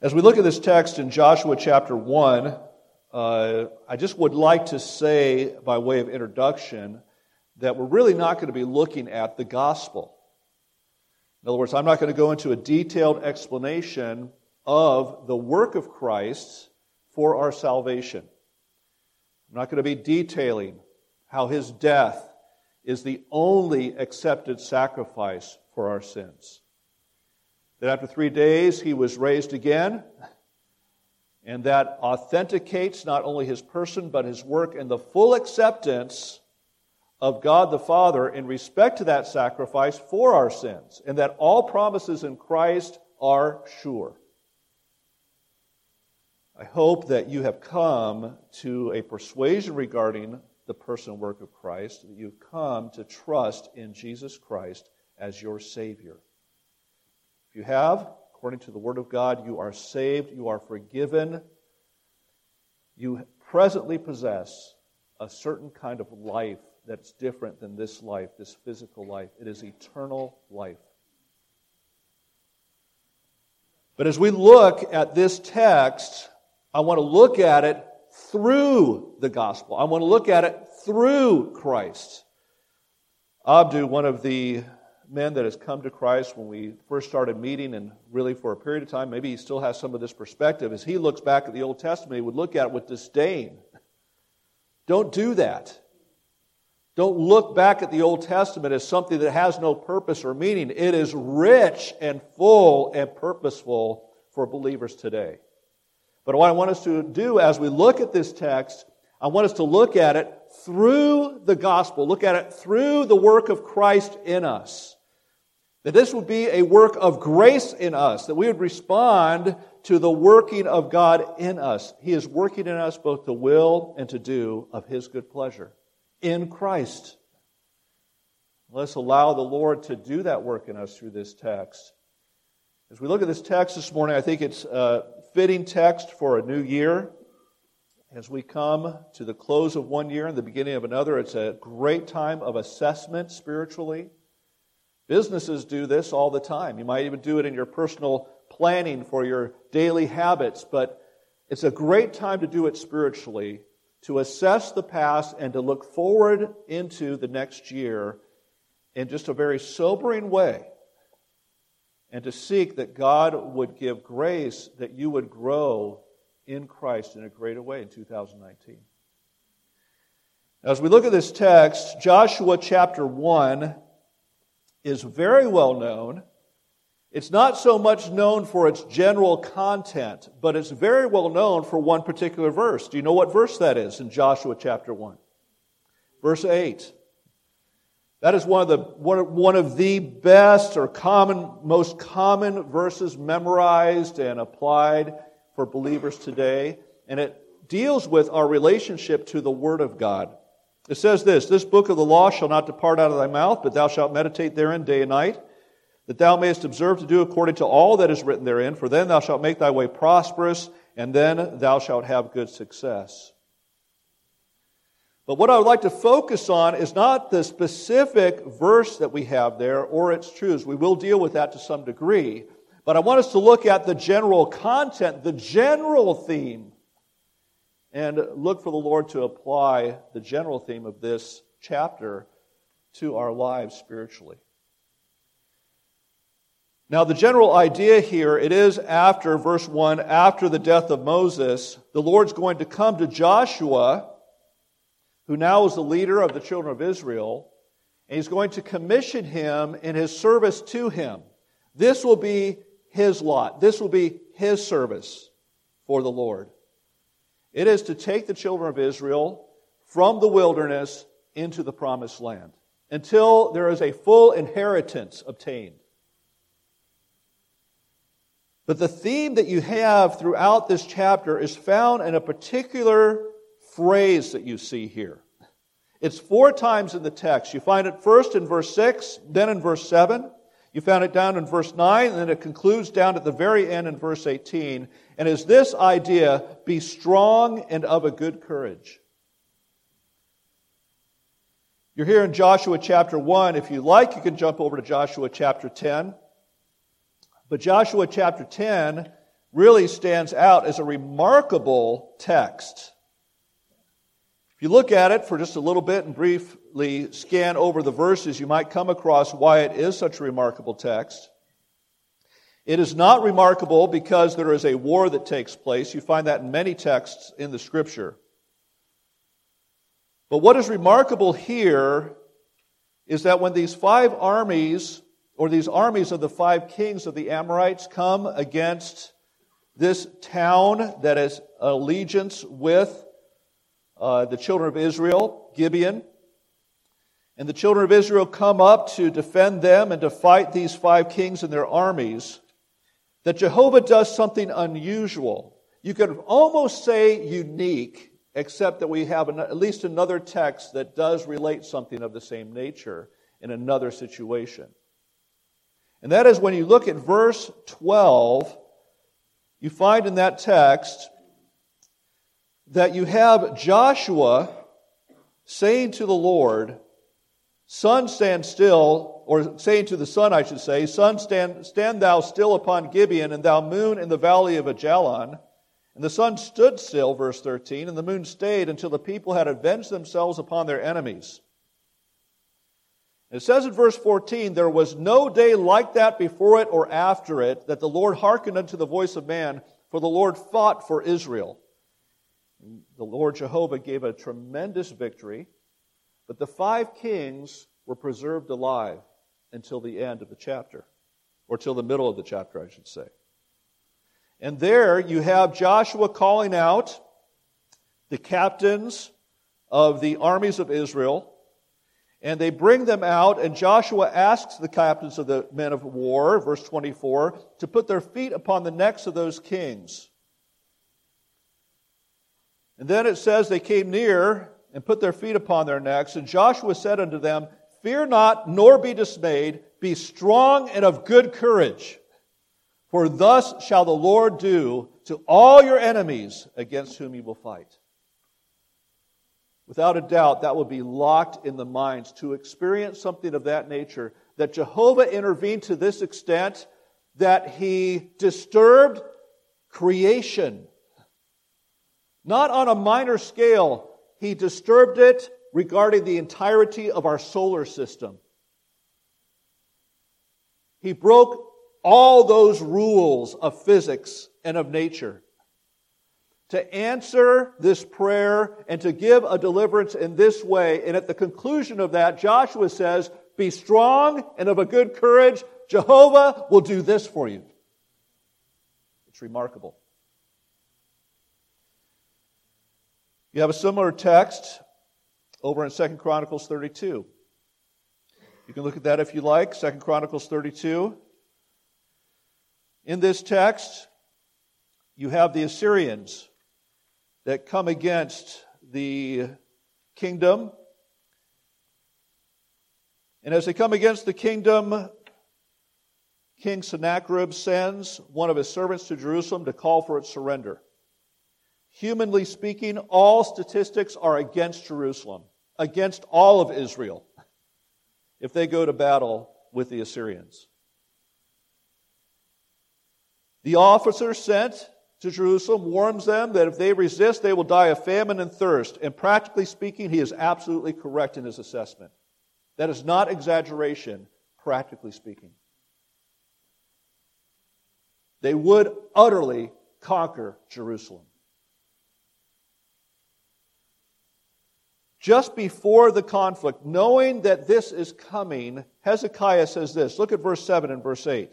As we look at this text in Joshua chapter 1, uh, I just would like to say, by way of introduction, that we're really not going to be looking at the gospel. In other words, I'm not going to go into a detailed explanation of the work of Christ for our salvation. I'm not going to be detailing how his death is the only accepted sacrifice for our sins. That after three days he was raised again, and that authenticates not only his person but his work and the full acceptance of God the Father in respect to that sacrifice for our sins, and that all promises in Christ are sure. I hope that you have come to a persuasion regarding the person and work of Christ, that you've come to trust in Jesus Christ as your Savior. If you have, according to the Word of God, you are saved, you are forgiven, you presently possess a certain kind of life that's different than this life, this physical life. It is eternal life. But as we look at this text, I want to look at it through the gospel. I want to look at it through Christ. Abdu, one of the men that has come to Christ when we first started meeting, and really for a period of time, maybe he still has some of this perspective. As he looks back at the Old Testament, he would look at it with disdain. Don't do that. Don't look back at the Old Testament as something that has no purpose or meaning. It is rich and full and purposeful for believers today. But what I want us to do as we look at this text, I want us to look at it through the gospel, look at it through the work of Christ in us. That this would be a work of grace in us, that we would respond to the working of God in us. He is working in us both to will and to do of His good pleasure in Christ. Let's allow the Lord to do that work in us through this text. As we look at this text this morning, I think it's a fitting text for a new year. As we come to the close of one year and the beginning of another, it's a great time of assessment spiritually. Businesses do this all the time. You might even do it in your personal planning for your daily habits, but it's a great time to do it spiritually to assess the past and to look forward into the next year in just a very sobering way and to seek that God would give grace that you would grow in Christ in a greater way in 2019. As we look at this text, Joshua chapter 1 is very well known it's not so much known for its general content, but it's very well known for one particular verse. Do you know what verse that is in Joshua chapter 1? Verse 8. That is one of the, one of the best or common, most common verses memorized and applied for believers today. And it deals with our relationship to the Word of God. It says this This book of the law shall not depart out of thy mouth, but thou shalt meditate therein day and night that thou mayest observe to do according to all that is written therein, for then thou shalt make thy way prosperous, and then thou shalt have good success. But what I would like to focus on is not the specific verse that we have there or its truths. We will deal with that to some degree. But I want us to look at the general content, the general theme, and look for the Lord to apply the general theme of this chapter to our lives spiritually. Now, the general idea here, it is after verse 1, after the death of Moses, the Lord's going to come to Joshua, who now is the leader of the children of Israel, and he's going to commission him in his service to him. This will be his lot. This will be his service for the Lord. It is to take the children of Israel from the wilderness into the promised land until there is a full inheritance obtained. But the theme that you have throughout this chapter is found in a particular phrase that you see here. It's four times in the text. You find it first in verse 6, then in verse 7. You found it down in verse 9, and then it concludes down at the very end in verse 18. And is this idea be strong and of a good courage? You're here in Joshua chapter 1. If you like, you can jump over to Joshua chapter 10. But Joshua chapter 10 really stands out as a remarkable text. If you look at it for just a little bit and briefly scan over the verses, you might come across why it is such a remarkable text. It is not remarkable because there is a war that takes place. You find that in many texts in the scripture. But what is remarkable here is that when these five armies, or these armies of the five kings of the Amorites, come against this town that has allegiance with uh, the children of Israel, Gibeon, and the children of Israel come up to defend them and to fight these five kings and their armies, that Jehovah does something unusual. You could almost say unique except that we have an, at least another text that does relate something of the same nature in another situation. And that is when you look at verse 12, you find in that text that you have Joshua saying to the Lord, Sun, stand still, or saying to the sun, I should say, Sun, stand, stand thou still upon Gibeon, and thou moon in the valley of Ajalon. And the sun stood still, verse 13, and the moon stayed until the people had avenged themselves upon their enemies. It says in verse 14, There was no day like that before it or after it, that the Lord hearkened unto the voice of man, for the Lord fought for Israel. The Lord Jehovah gave a tremendous victory, but the five kings were preserved alive until the end of the chapter, or till the middle of the chapter, I should say. And there you have Joshua calling out the captains of the armies of Israel. And they bring them out, and Joshua asks the captains of the men of war, verse 24, to put their feet upon the necks of those kings. And then it says they came near and put their feet upon their necks, and Joshua said unto them, Fear not, nor be dismayed, be strong and of good courage. For thus shall the Lord do to all your enemies against whom you will fight. Without a doubt, that will be locked in the minds to experience something of that nature. That Jehovah intervened to this extent that he disturbed creation. Not on a minor scale, he disturbed it regarding the entirety of our solar system. He broke all those rules of physics and of nature. To answer this prayer and to give a deliverance in this way. And at the conclusion of that, Joshua says, Be strong and of a good courage. Jehovah will do this for you. It's remarkable. You have a similar text over in 2 Chronicles 32. You can look at that if you like. 2 Chronicles 32. In this text, you have the Assyrians that come against the kingdom. And as they come against the kingdom, King Sennacherib sends one of his servants to Jerusalem to call for its surrender. Humanly speaking, all statistics are against Jerusalem, against all of Israel, if they go to battle with the Assyrians. The officer sent to Jerusalem warns them that if they resist, they will die of famine and thirst. And practically speaking, he is absolutely correct in his assessment. That is not exaggeration, practically speaking. They would utterly conquer Jerusalem. Just before the conflict, knowing that this is coming, Hezekiah says this. Look at verse 7 and verse 8.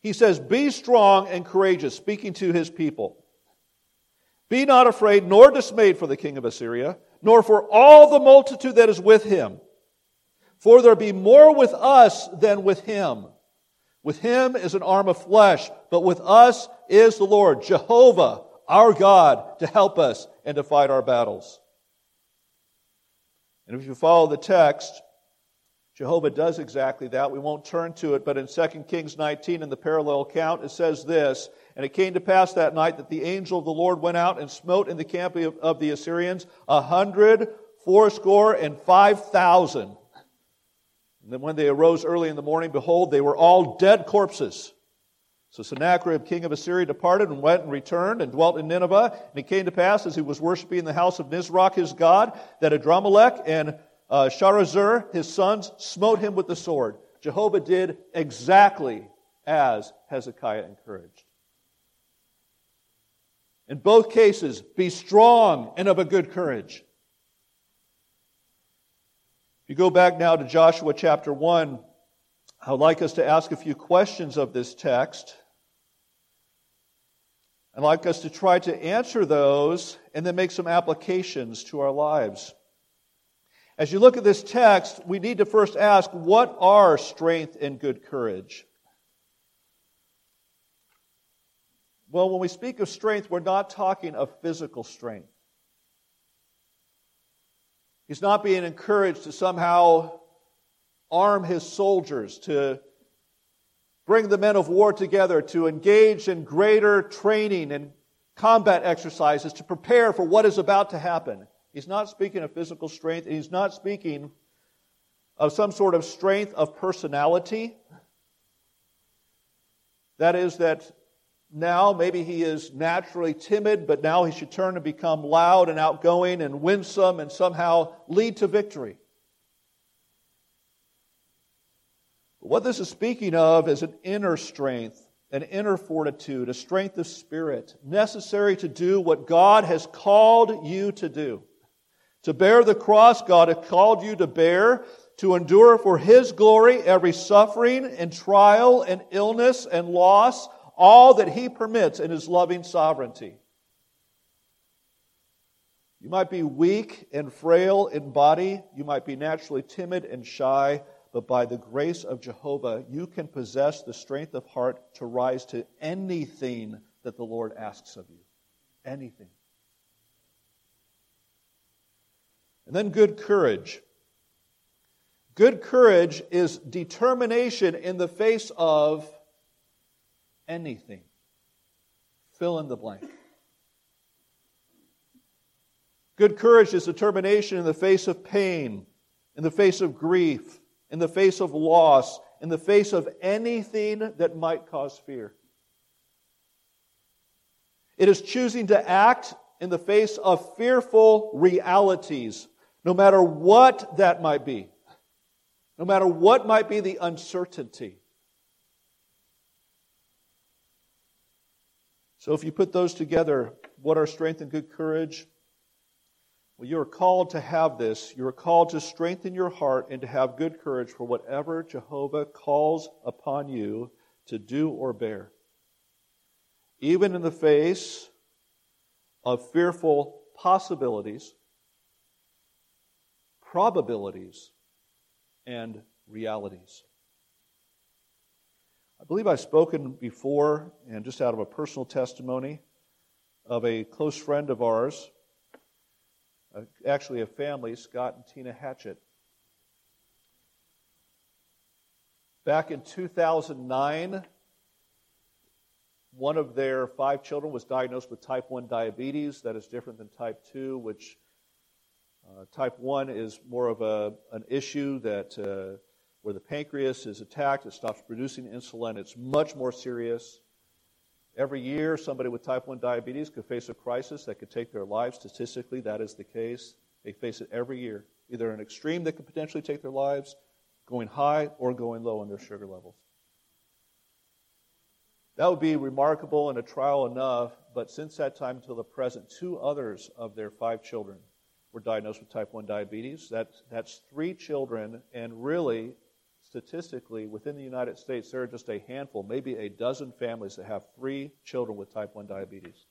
He says, Be strong and courageous, speaking to his people. Be not afraid nor dismayed for the king of Assyria, nor for all the multitude that is with him. For there be more with us than with him. With him is an arm of flesh, but with us is the Lord, Jehovah, our God, to help us and to fight our battles. And if you follow the text, Jehovah does exactly that. We won't turn to it, but in 2 Kings 19, in the parallel account, it says this And it came to pass that night that the angel of the Lord went out and smote in the camp of, the Assyrians a hundred, fourscore, and five thousand. And then when they arose early in the morning, behold, they were all dead corpses. So Sennacherib, king of Assyria, departed and went and returned and dwelt in Nineveh. And it came to pass, as he was worshiping in the house of Nisroch his god, that Adrammelech and uh, Sharezer his sons smote him with the sword. Jehovah did exactly as Hezekiah encouraged. In both cases, be strong and of a good courage. If you go back now to Joshua chapter 1, I would like us to ask a few questions of this text. I'd like us to try to answer those and then make some applications to our lives. As you look at this text, we need to first ask what are strength and good courage? Well, when we speak of strength, we're not talking of physical strength. He's not being encouraged to somehow arm his soldiers, to bring the men of war together to engage in greater training and combat exercises to prepare for what is about to happen. He's not speaking of physical strength, and he's not speaking of some sort of strength of personality. That is, that now maybe he is naturally timid, but now he should turn and become loud and outgoing and winsome and somehow lead to victory. What this is speaking of is an inner strength, an inner fortitude, a strength of spirit necessary to do what God has called you to do. To bear the cross God has called you to bear, to endure for His glory every suffering and trial and illness and loss, all that He permits in His loving sovereignty. You might be weak and frail in body. You might be naturally timid and shy but by the grace of Jehovah, you can possess the strength of heart to rise to anything that the Lord asks of you. Anything. And then good courage. Good courage is determination in the face of anything. Fill in the blank. Good courage is determination in the face of pain, in the face of grief, in the face of loss, in the face of anything that might cause fear. It is choosing to act in the face of fearful realities, no matter what that might be, no matter what might be the uncertainty. So, if you put those together, what are strength and good courage? Well, you are called to have this. You are called to strengthen your heart and to have good courage for whatever Jehovah calls upon you to do or bear. Even in the face of fearful possibilities, probabilities, and realities. I believe I've spoken before, and just out of a personal testimony, of a close friend of ours actually a family, Scott and Tina Hatchett. Back in 2009, one of their five children was diagnosed with type 1 diabetes. That is different than type 2, which uh, type 1 is more of a, an issue that uh, where the pancreas is attacked, it stops producing insulin. It's much more serious. Every year, somebody with type 1 diabetes could face a crisis that could take their lives. Statistically, that is the case. They face it every year, either an extreme that could potentially take their lives, going high, or going low in their sugar levels. That would be remarkable and a trial enough, but since that time until the present, two others of their five children were diagnosed with type 1 diabetes. That's, that's three children, and really, statistically, within the United States, there are just a handful, maybe a dozen families that have three children with type 1 diabetes.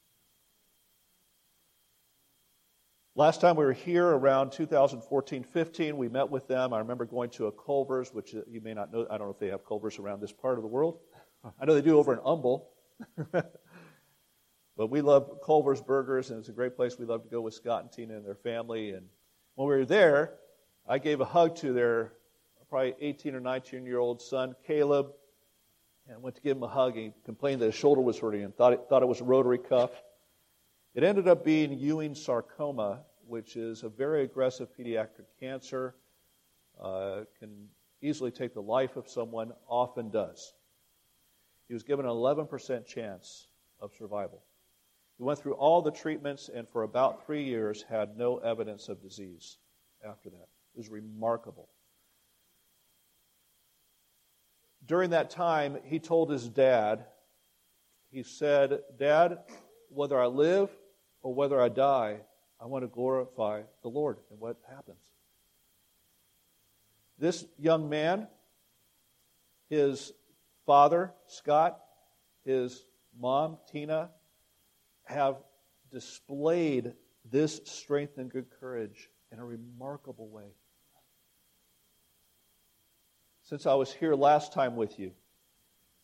Last time we were here around 2014 15, we met with them. I remember going to a Culver's, which uh, you may not know. I don't know if they have Culver's around this part of the world. I know they do over in Humble. but we love Culver's Burgers, and it's a great place. We love to go with Scott and Tina and their family. And when we were there, I gave a hug to their probably 18 or 19 year old son, Caleb, and went to give him a hug. He complained that his shoulder was hurting and thought it, thought it was a rotary cuff. It ended up being Ewing sarcoma, which is a very aggressive pediatric cancer. Uh, can easily take the life of someone, often does. he was given an 11% chance of survival. He went through all the treatments and for about three years had no evidence of disease after that. It was remarkable. During that time, he told his dad, he said, Dad, whether I live or whether I die, I want to glorify the Lord. And what happens? This young man, his father, Scott, his mom, Tina, have displayed this strength and good courage in a remarkable way. Since I was here last time with you,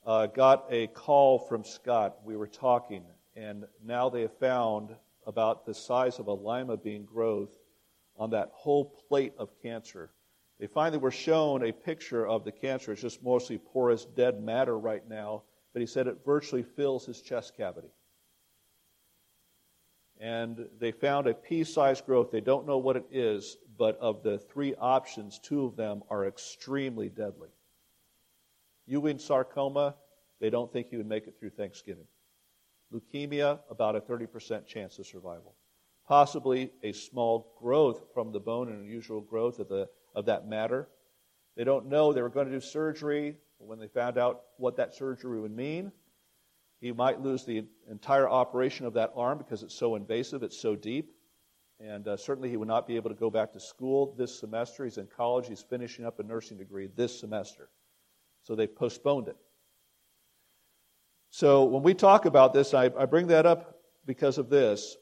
uh, got a call from Scott. We were talking, and now they have found about the size of a lima bean growth on that whole plate of cancer. They finally were shown a picture of the cancer. It's just mostly porous, dead matter right now, but he said it virtually fills his chest cavity. And they found a pea sized growth. They don't know what it is, but of the three options, two of them are extremely deadly. Ewing sarcoma, they don't think he would make it through Thanksgiving. Leukemia, about a 30% chance of survival. Possibly a small growth from the bone, an unusual growth of, the, of that matter. They don't know they were going to do surgery. When they found out what that surgery would mean, he might lose the entire operation of that arm because it's so invasive, it's so deep. And uh, certainly he would not be able to go back to school this semester. He's in college, he's finishing up a nursing degree this semester. So they postponed it. So when we talk about this, I, I bring that up because of this.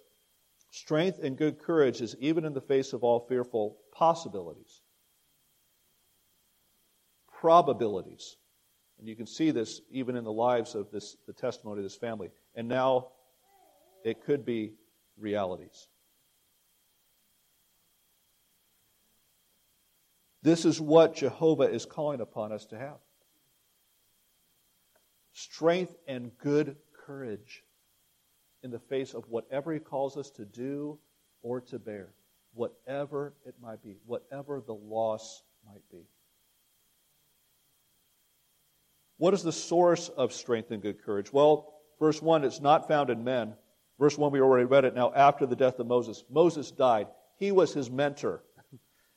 Strength and good courage is even in the face of all fearful possibilities, probabilities. And you can see this even in the lives of this, the testimony of this family. And now it could be realities. This is what Jehovah is calling upon us to have strength and good courage in the face of whatever He calls us to do or to bear, whatever it might be, whatever the loss might be. What is the source of strength and good courage? Well, verse 1, it's not found in men. Verse 1, we already read it. Now, after the death of Moses, Moses died. He was his mentor.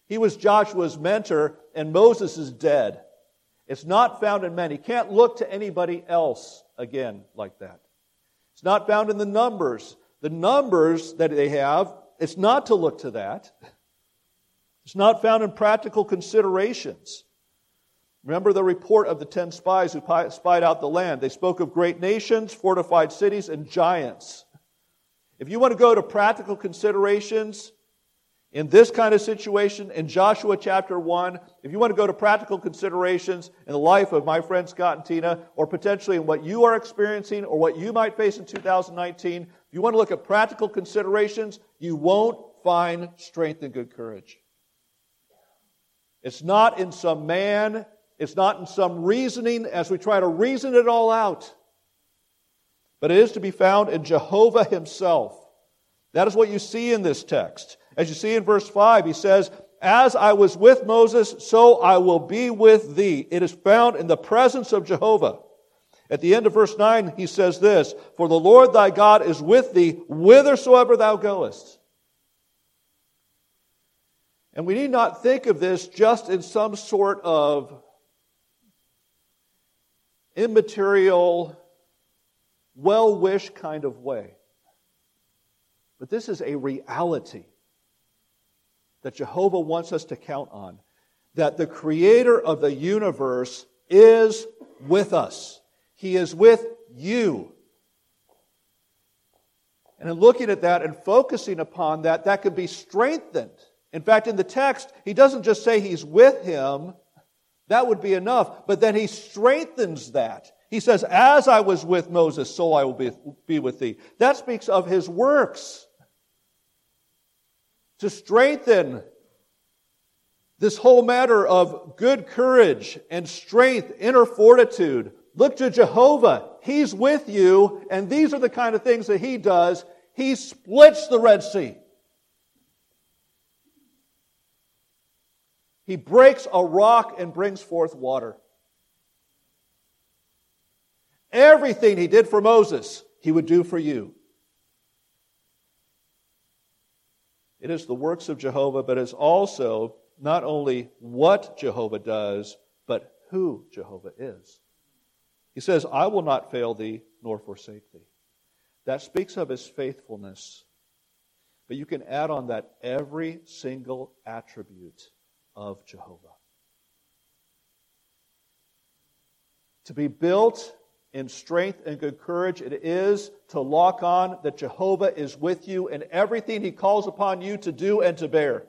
He was Joshua's mentor, and Moses is dead. It's not found in men. He can't look to anybody else again like that. It's not found in the numbers. The numbers that they have, it's not to look to that. It's not found in practical considerations. Remember the report of the ten spies who spied out the land. They spoke of great nations, fortified cities, and giants. If you want to go to practical considerations, in this kind of situation, in Joshua chapter 1, if you want to go to practical considerations in the life of my friend Scott and Tina, or potentially in what you are experiencing or what you might face in 2019, if you want to look at practical considerations, you won't find strength and good courage. It's not in some man, it's not in some reasoning as we try to reason it all out, but it is to be found in Jehovah Himself. That is what you see in this text. As you see in verse 5, he says, As I was with Moses, so I will be with thee. It is found in the presence of Jehovah. At the end of verse 9, he says this For the Lord thy God is with thee whithersoever thou goest. And we need not think of this just in some sort of immaterial, well wish kind of way. But this is a reality that Jehovah wants us to count on that the creator of the universe is with us. He is with you. And in looking at that and focusing upon that, that could be strengthened. In fact, in the text, he doesn't just say he's with him, that would be enough, but then he strengthens that. He says, As I was with Moses, so I will be, be with thee. That speaks of his works to strengthen this whole matter of good courage and strength, inner fortitude. Look to Jehovah. He's with you, and these are the kind of things that He does. He splits the Red Sea. He breaks a rock and brings forth water. Everything he did for Moses, he would do for you. It is the works of Jehovah, but it's also not only what Jehovah does, but who Jehovah is. He says, I will not fail thee nor forsake thee. That speaks of his faithfulness. But you can add on that every single attribute of Jehovah. To be built in strength and good courage, it is to lock on that Jehovah is with you in everything he calls upon you to do and to bear.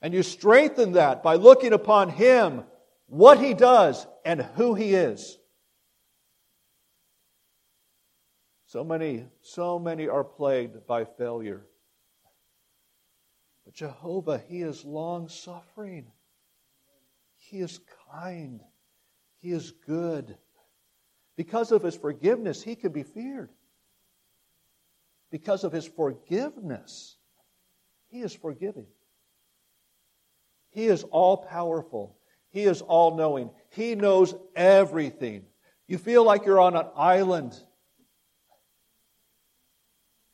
And you strengthen that by looking upon him, what he does, and who he is. So many, so many are plagued by failure. But Jehovah, He is long suffering. He is kind. He is good. Because of His forgiveness, He can be feared. Because of His forgiveness, He is forgiving. He is all powerful. He is all knowing. He knows everything. You feel like you're on an island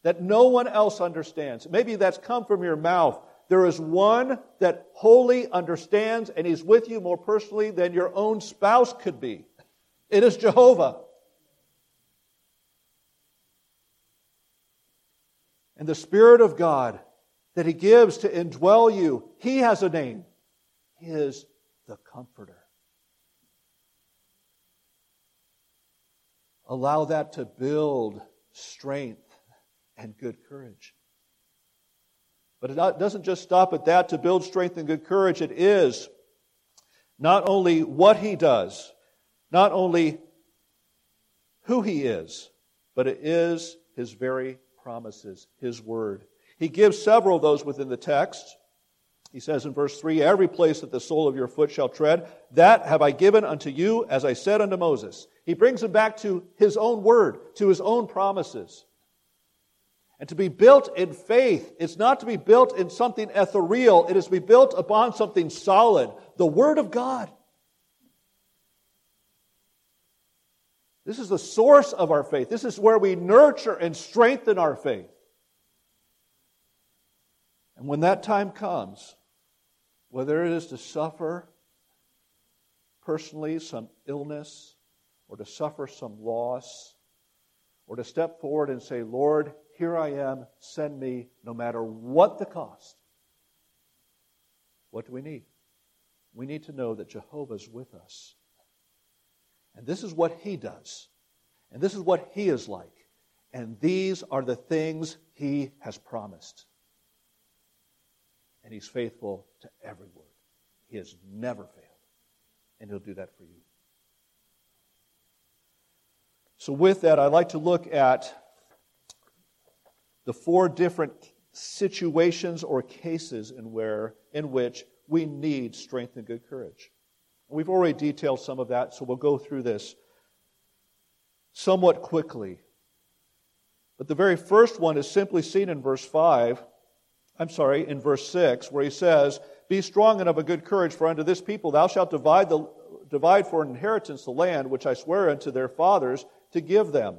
that no one else understands. Maybe that's come from your mouth. There is one that wholly understands and he's with you more personally than your own spouse could be. It is Jehovah. And the Spirit of God that he gives to indwell you, he has a name. He is the Comforter. Allow that to build strength and good courage. But it doesn't just stop at that to build strength and good courage. It is not only what he does, not only who he is, but it is his very promises, his word. He gives several of those within the text. He says in verse 3 Every place that the sole of your foot shall tread, that have I given unto you, as I said unto Moses. He brings him back to his own word, to his own promises. And to be built in faith, it's not to be built in something ethereal, it is to be built upon something solid, the Word of God. This is the source of our faith. This is where we nurture and strengthen our faith. And when that time comes, whether it is to suffer personally some illness, or to suffer some loss, or to step forward and say, Lord, here I am, send me, no matter what the cost. What do we need? We need to know that Jehovah's with us. And this is what He does. And this is what He is like. And these are the things He has promised. And He's faithful to every word. He has never failed. And He'll do that for you. So, with that, I'd like to look at the four different situations or cases in, where, in which we need strength and good courage. We've already detailed some of that, so we'll go through this somewhat quickly. But the very first one is simply seen in verse 5. I'm sorry, in verse 6, where he says, Be strong and of a good courage, for unto this people thou shalt divide, the, divide for an inheritance the land which I swear unto their fathers to give them.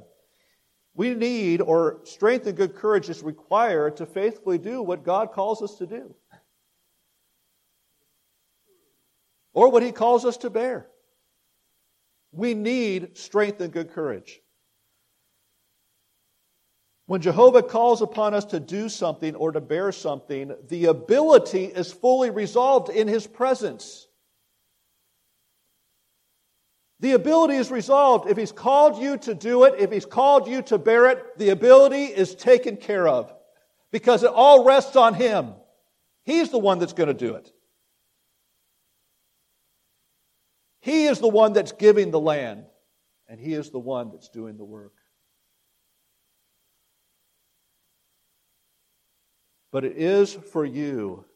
We need, or strength and good courage is required to faithfully do what God calls us to do. Or what He calls us to bear. We need strength and good courage. When Jehovah calls upon us to do something or to bear something, the ability is fully resolved in His presence. The ability is resolved. If He's called you to do it, if He's called you to bear it, the ability is taken care of because it all rests on Him. He's the one that's going to do it. He is the one that's giving the land, and He is the one that's doing the work. But it is for you,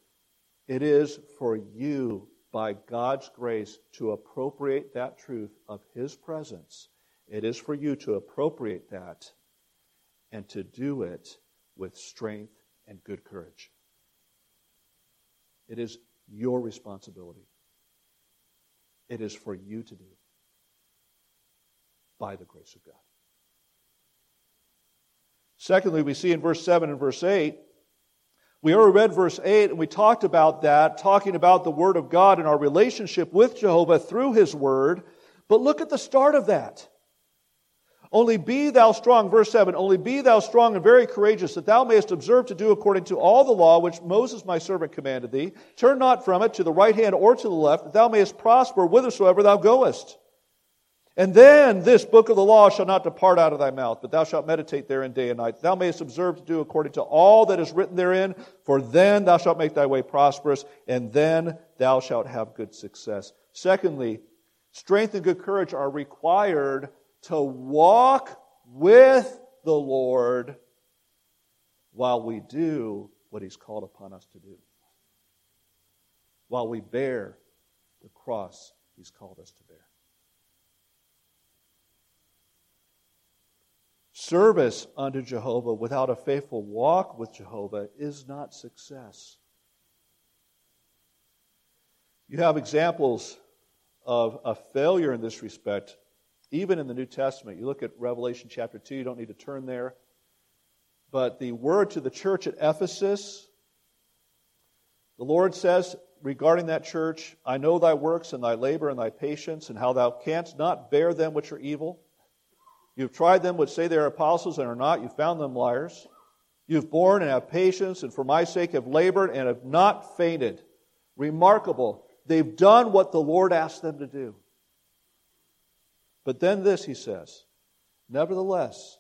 it is for you by God's grace to appropriate that truth of His presence. It is for you to appropriate that and to do it with strength and good courage. It is your responsibility. It is for you to do. by the grace of God. Secondly, we see in verse 7 and verse 8, we already read verse 8 and we talked about that, talking about the Word of God and our relationship with Jehovah through His Word. But look at the start of that. Only be thou strong, verse 7, only be thou strong and very courageous, that thou mayest observe to do according to all the law which Moses my servant commanded thee. Turn not from it to the right hand or to the left, that thou mayest prosper whithersoever thou goest. And then this book of the law shall not depart out of thy mouth, but thou shalt meditate therein day and night. Thou mayest observe to do according to all that is written therein, for then thou shalt make thy way prosperous, and then thou shalt have good success. Secondly, strength and good courage are required to walk with the Lord while we do what He's called upon us to do, while we bear the cross He's called us to bear. Service unto Jehovah without a faithful walk with Jehovah is not success. You have examples of a failure in this respect even in the New Testament. You look at Revelation chapter 2, you don't need to turn there. But the word to the church at Ephesus, the Lord says regarding that church, I know thy works and thy labor and thy patience, and how thou canst not bear them which are evil. You've tried them which say they are apostles and are not, you've found them liars. You've borne and have patience, and for my sake have labored and have not fainted. Remarkable. They've done what the Lord asked them to do. But then this, he says, Nevertheless,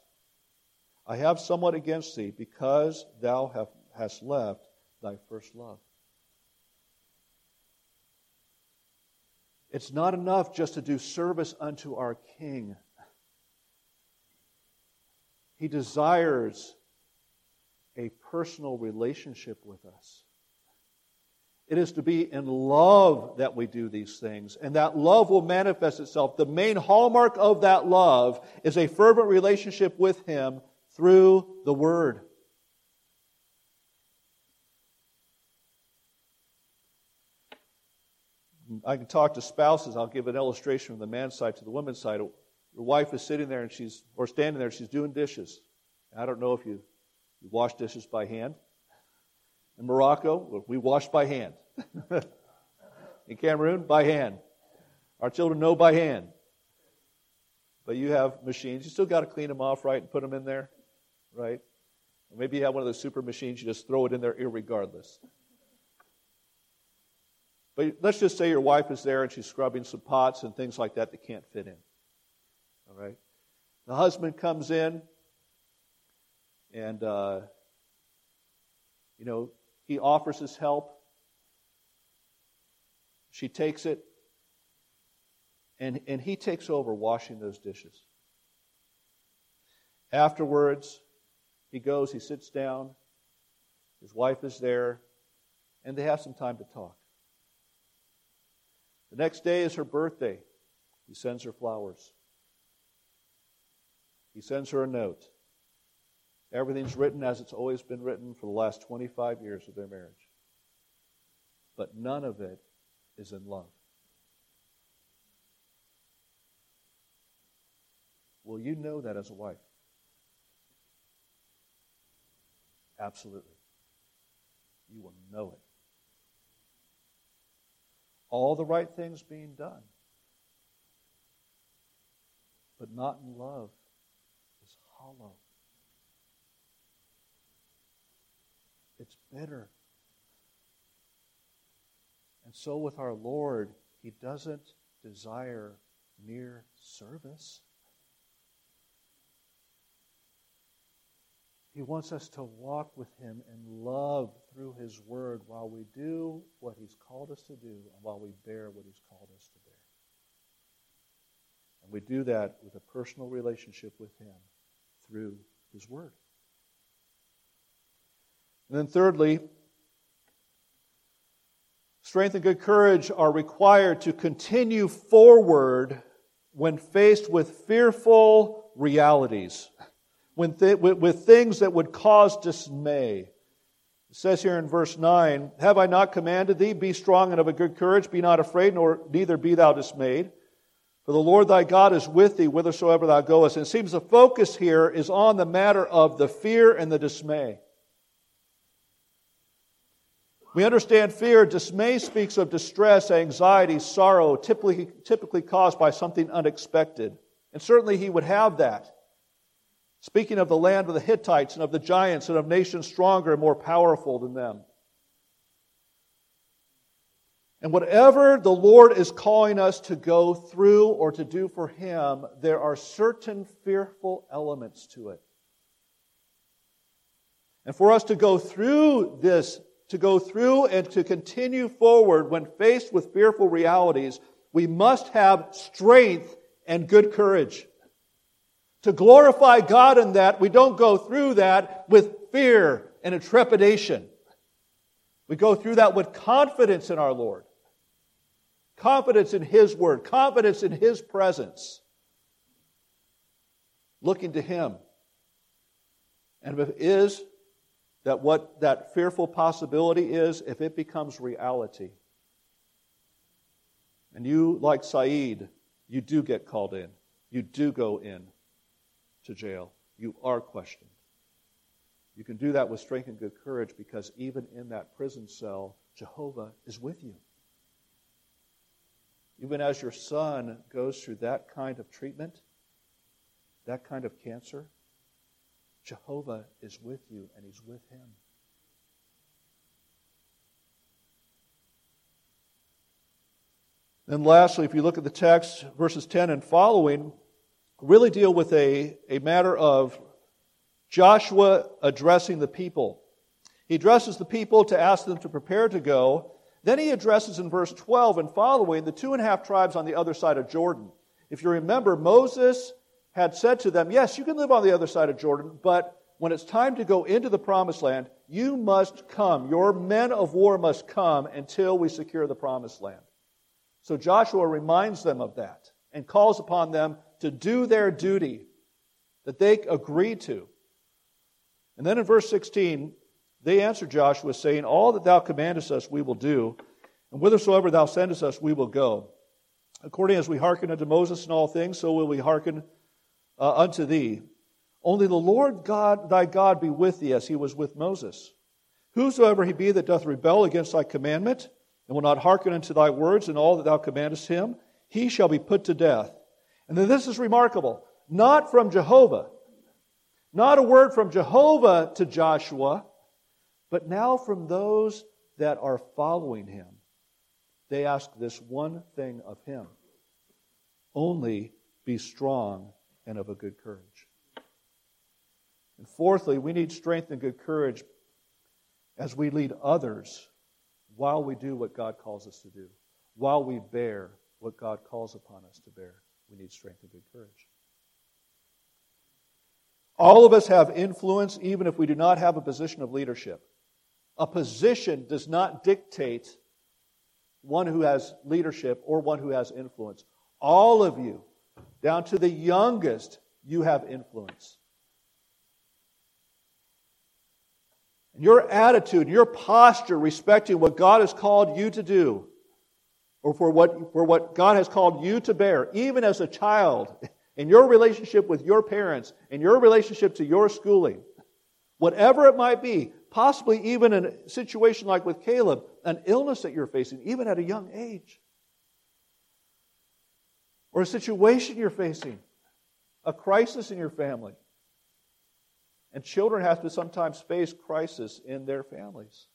I have somewhat against thee, because thou have, hast left thy first love. It's not enough just to do service unto our King. He desires a personal relationship with us. It is to be in love that we do these things, and that love will manifest itself. The main hallmark of that love is a fervent relationship with Him through the Word. I can talk to spouses. I'll give an illustration from the man's side to the woman's side. Your wife is sitting there and she's, or standing there, she's doing dishes. I don't know if you, you wash dishes by hand. In Morocco, we wash by hand. In Cameroon, by hand. Our children know by hand. But you have machines. You still got to clean them off, right, and put them in there, right? Or maybe you have one of those super machines, you just throw it in there irregardless. But let's just say your wife is there and she's scrubbing some pots and things like that that can't fit in. Right? The husband comes in and, uh, you know, he offers his help. She takes it, and, and he takes over washing those dishes. Afterwards, he goes, he sits down, his wife is there, and they have some time to talk. The next day is her birthday. He sends her flowers. He sends her a note. Everything's written as it's always been written for the last 25 years of their marriage. But none of it is in love. Will you know that as a wife? Absolutely. You will know it. All the right things being done, but not in love hollow. it's bitter. And so with our Lord, He doesn't desire mere service. He wants us to walk with Him in love through His Word while we do what He's called us to do and while we bear what He's called us to bear. And we do that with a personal relationship with Him through His Word. And then, thirdly, strength and good courage are required to continue forward when faced with fearful realities, when th- with, things that would cause dismay. It says here in verse 9, Have I not commanded thee, be strong and of a good courage, be not afraid, nor neither be thou dismayed. For the Lord thy God is with thee whithersoever thou goest. And it seems the focus here is on the matter of the fear and the dismay. We understand fear. Dismay speaks of distress, anxiety, sorrow, typically, typically caused by something unexpected. And certainly he would have that. Speaking of the land of the Hittites and of the giants and of nations stronger and more powerful than them. And whatever the Lord is calling us to go through or to do for Him, there are certain fearful elements to it. And for us to go through this to go through and to continue forward when faced with fearful realities, we must have strength and good courage. To glorify God in that, we don't go through that with fear and trepidation. We go through that with confidence in our Lord, confidence in His Word, confidence in His presence, looking to Him. And if it is that what that fearful possibility is, if it becomes reality, and you, like Saeed, you do get called in, you do go in to jail, you are questioned. You can do that with strength and good courage because even in that prison cell, Jehovah is with you. Even as your son goes through that kind of treatment, that kind of cancer, Jehovah is with you and he's with him. Then, lastly, if you look at the text, verses 10 and following really deal with a, a matter of Joshua addressing the people. He addresses the people to ask them to prepare to go. Then he addresses in verse 12 and following the two and a half tribes on the other side of Jordan. If you remember, Moses had said to them, Yes, you can live on the other side of Jordan, but when it's time to go into the promised land, you must come. Your men of war must come until we secure the promised land. So Joshua reminds them of that and calls upon them to do their duty that they agreed to. And then in verse 16, they answered Joshua, saying, All that thou commandest us we will do, and whithersoever thou sendest us we will go. According as we hearken unto Moses in all things, so will we hearken uh, unto thee. Only the Lord God, thy God, be with thee as he was with Moses. Whosoever he be that doth rebel against thy commandment, and will not hearken unto thy words and all that thou commandest him, he shall be put to death. And then this is remarkable. Not from Jehovah, not a word from Jehovah to Joshua, but now from those that are following him. They ask this one thing of him only be strong and of a good courage. And fourthly, we need strength and good courage as we lead others while we do what God calls us to do, while we bear what God calls upon us to bear. We need strength and good courage. All of us have influence, even if we do not have a position of leadership. A position does not dictate one who has leadership or one who has influence. All of you down to the youngest, you have influence. Your attitude, your posture respecting what God has called you to do, or for what, for what God has called you to bear, even as a child, in your relationship with your parents, in your relationship to your schooling, whatever it might be, possibly even in a situation like with Caleb, an illness that you're facing, even at a young age or a situation you're facing, a crisis in your family. And children have to sometimes face crisis in their families.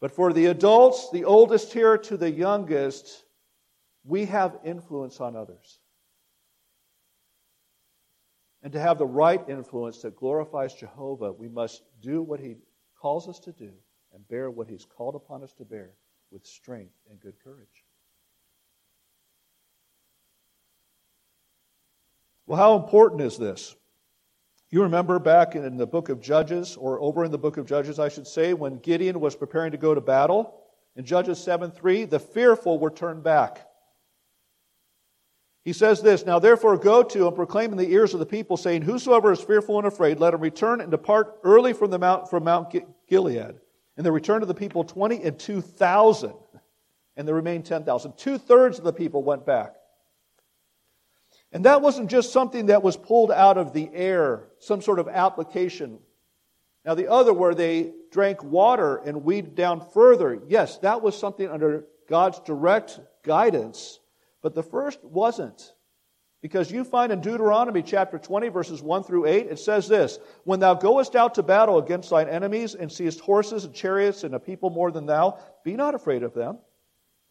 But for the adults, the oldest here to the youngest, we have influence on others. And to have the right influence that glorifies Jehovah, we must do what He calls us to do and bear what He's called upon us to bear with strength and good courage. Well, how important is this? You remember back in the book of Judges, or over in the book of Judges, I should say, when Gideon was preparing to go to battle, in Judges 7 3, the fearful were turned back. He says this Now therefore go to and proclaim in the ears of the people, saying, Whosoever is fearful and afraid, let him return and depart early from, the mount, from Mount Gilead. And they returned to the people 20 and 2,000. and there remained 10,000. Two thirds of the people went back. And that wasn't just something that was pulled out of the air, some sort of application. Now, the other, where they drank water and weeded down further, yes, that was something under God's direct guidance. But the first wasn't. Because you find in Deuteronomy chapter 20, verses 1 through 8, it says this When thou goest out to battle against thine enemies, and seest horses and chariots and a people more than thou, be not afraid of them,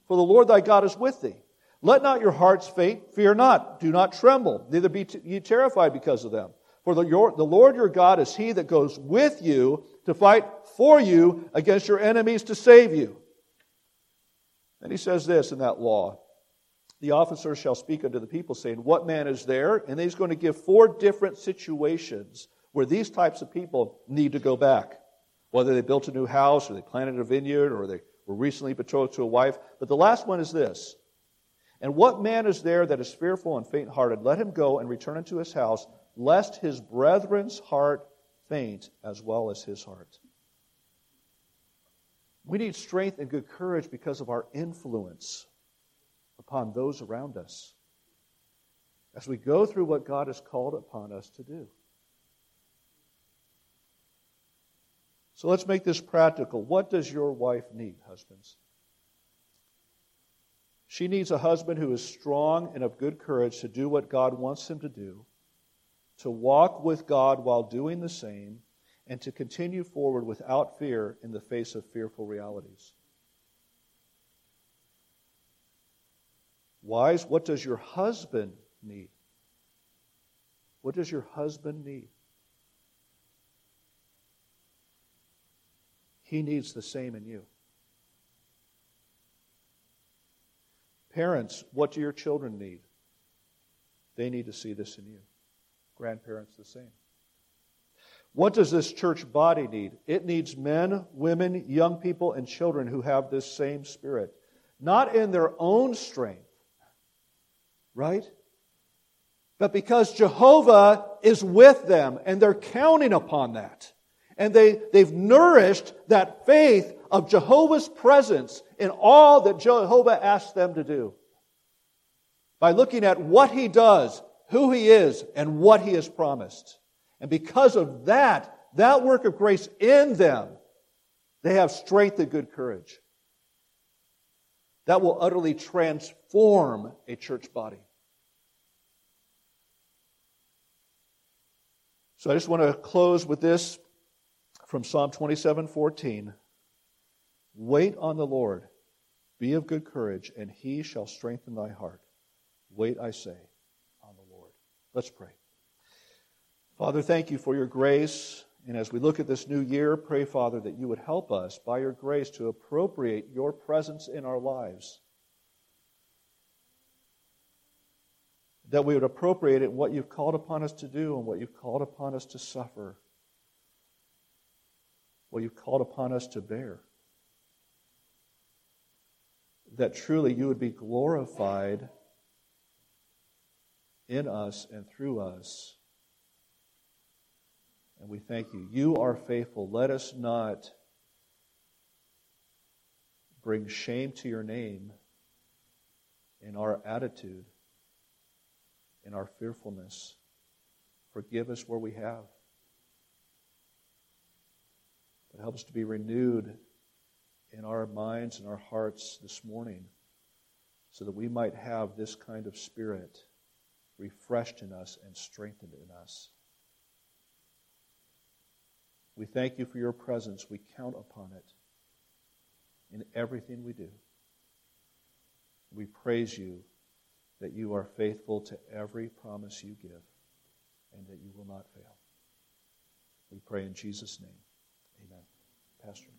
for the Lord thy God is with thee. Let not your hearts faint, fear not, do not tremble, neither be ye terrified because of them. For the, your, the Lord your God is he that goes with you to fight for you against your enemies to save you. And he says this in that law the officer shall speak unto the people, saying, What man is there? And he's going to give four different situations where these types of people need to go back. Whether they built a new house, or they planted a vineyard, or they were recently betrothed to a wife. But the last one is this And what man is there that is fearful and faint hearted? Let him go and return unto his house, lest his brethren's heart faint as well as his heart. We need strength and good courage because of our influence upon those around us as we go through what God has called upon us to do. So let's make this practical. What does your wife need, husbands? She needs a husband who is strong and of good courage to do what God wants him to do, to walk with God while doing the same, and to continue forward without fear in the face of fearful realities. Wives, what does your husband need? What does your husband need? He needs the same in you. Parents, what do your children need? They need to see this in you. Grandparents, the same. What does this church body need? It needs men, women, young people, and children who have this same spirit. Not in their own strength, right? But because Jehovah is with them and they're counting upon that. And they, they've nourished that faith of Jehovah's presence in all that Jehovah asks them to do. By looking at what he does, who he is, and what he has promised. And because of that, that work of grace in them, they have strength and good courage. That will utterly transform a church body. So I just want to close with this from Psalm 27 14. Wait on the Lord, be of good courage, and he shall strengthen thy heart. Wait, I say, on the Lord. Let's pray. Father, thank you for your grace. And as we look at this new year, pray, Father, that you would help us by your grace to appropriate your presence in our lives. that we would appropriate it in what you've called upon us to do and what you've called upon us to suffer, what you've called upon us to bear. That truly you would be glorified in us and through us. And we thank you. You are faithful. Let us not bring shame to your name in our attitude in our fearfulness. Forgive us where we have. But help us to be renewed in our minds and our hearts this morning so that we might have this kind of spirit refreshed in us and strengthened in us. We thank you for your presence. We count upon it in everything we do. We praise you that you are faithful to every promise you give and that you will not fail. We pray in Jesus' name. Amen. Pastor.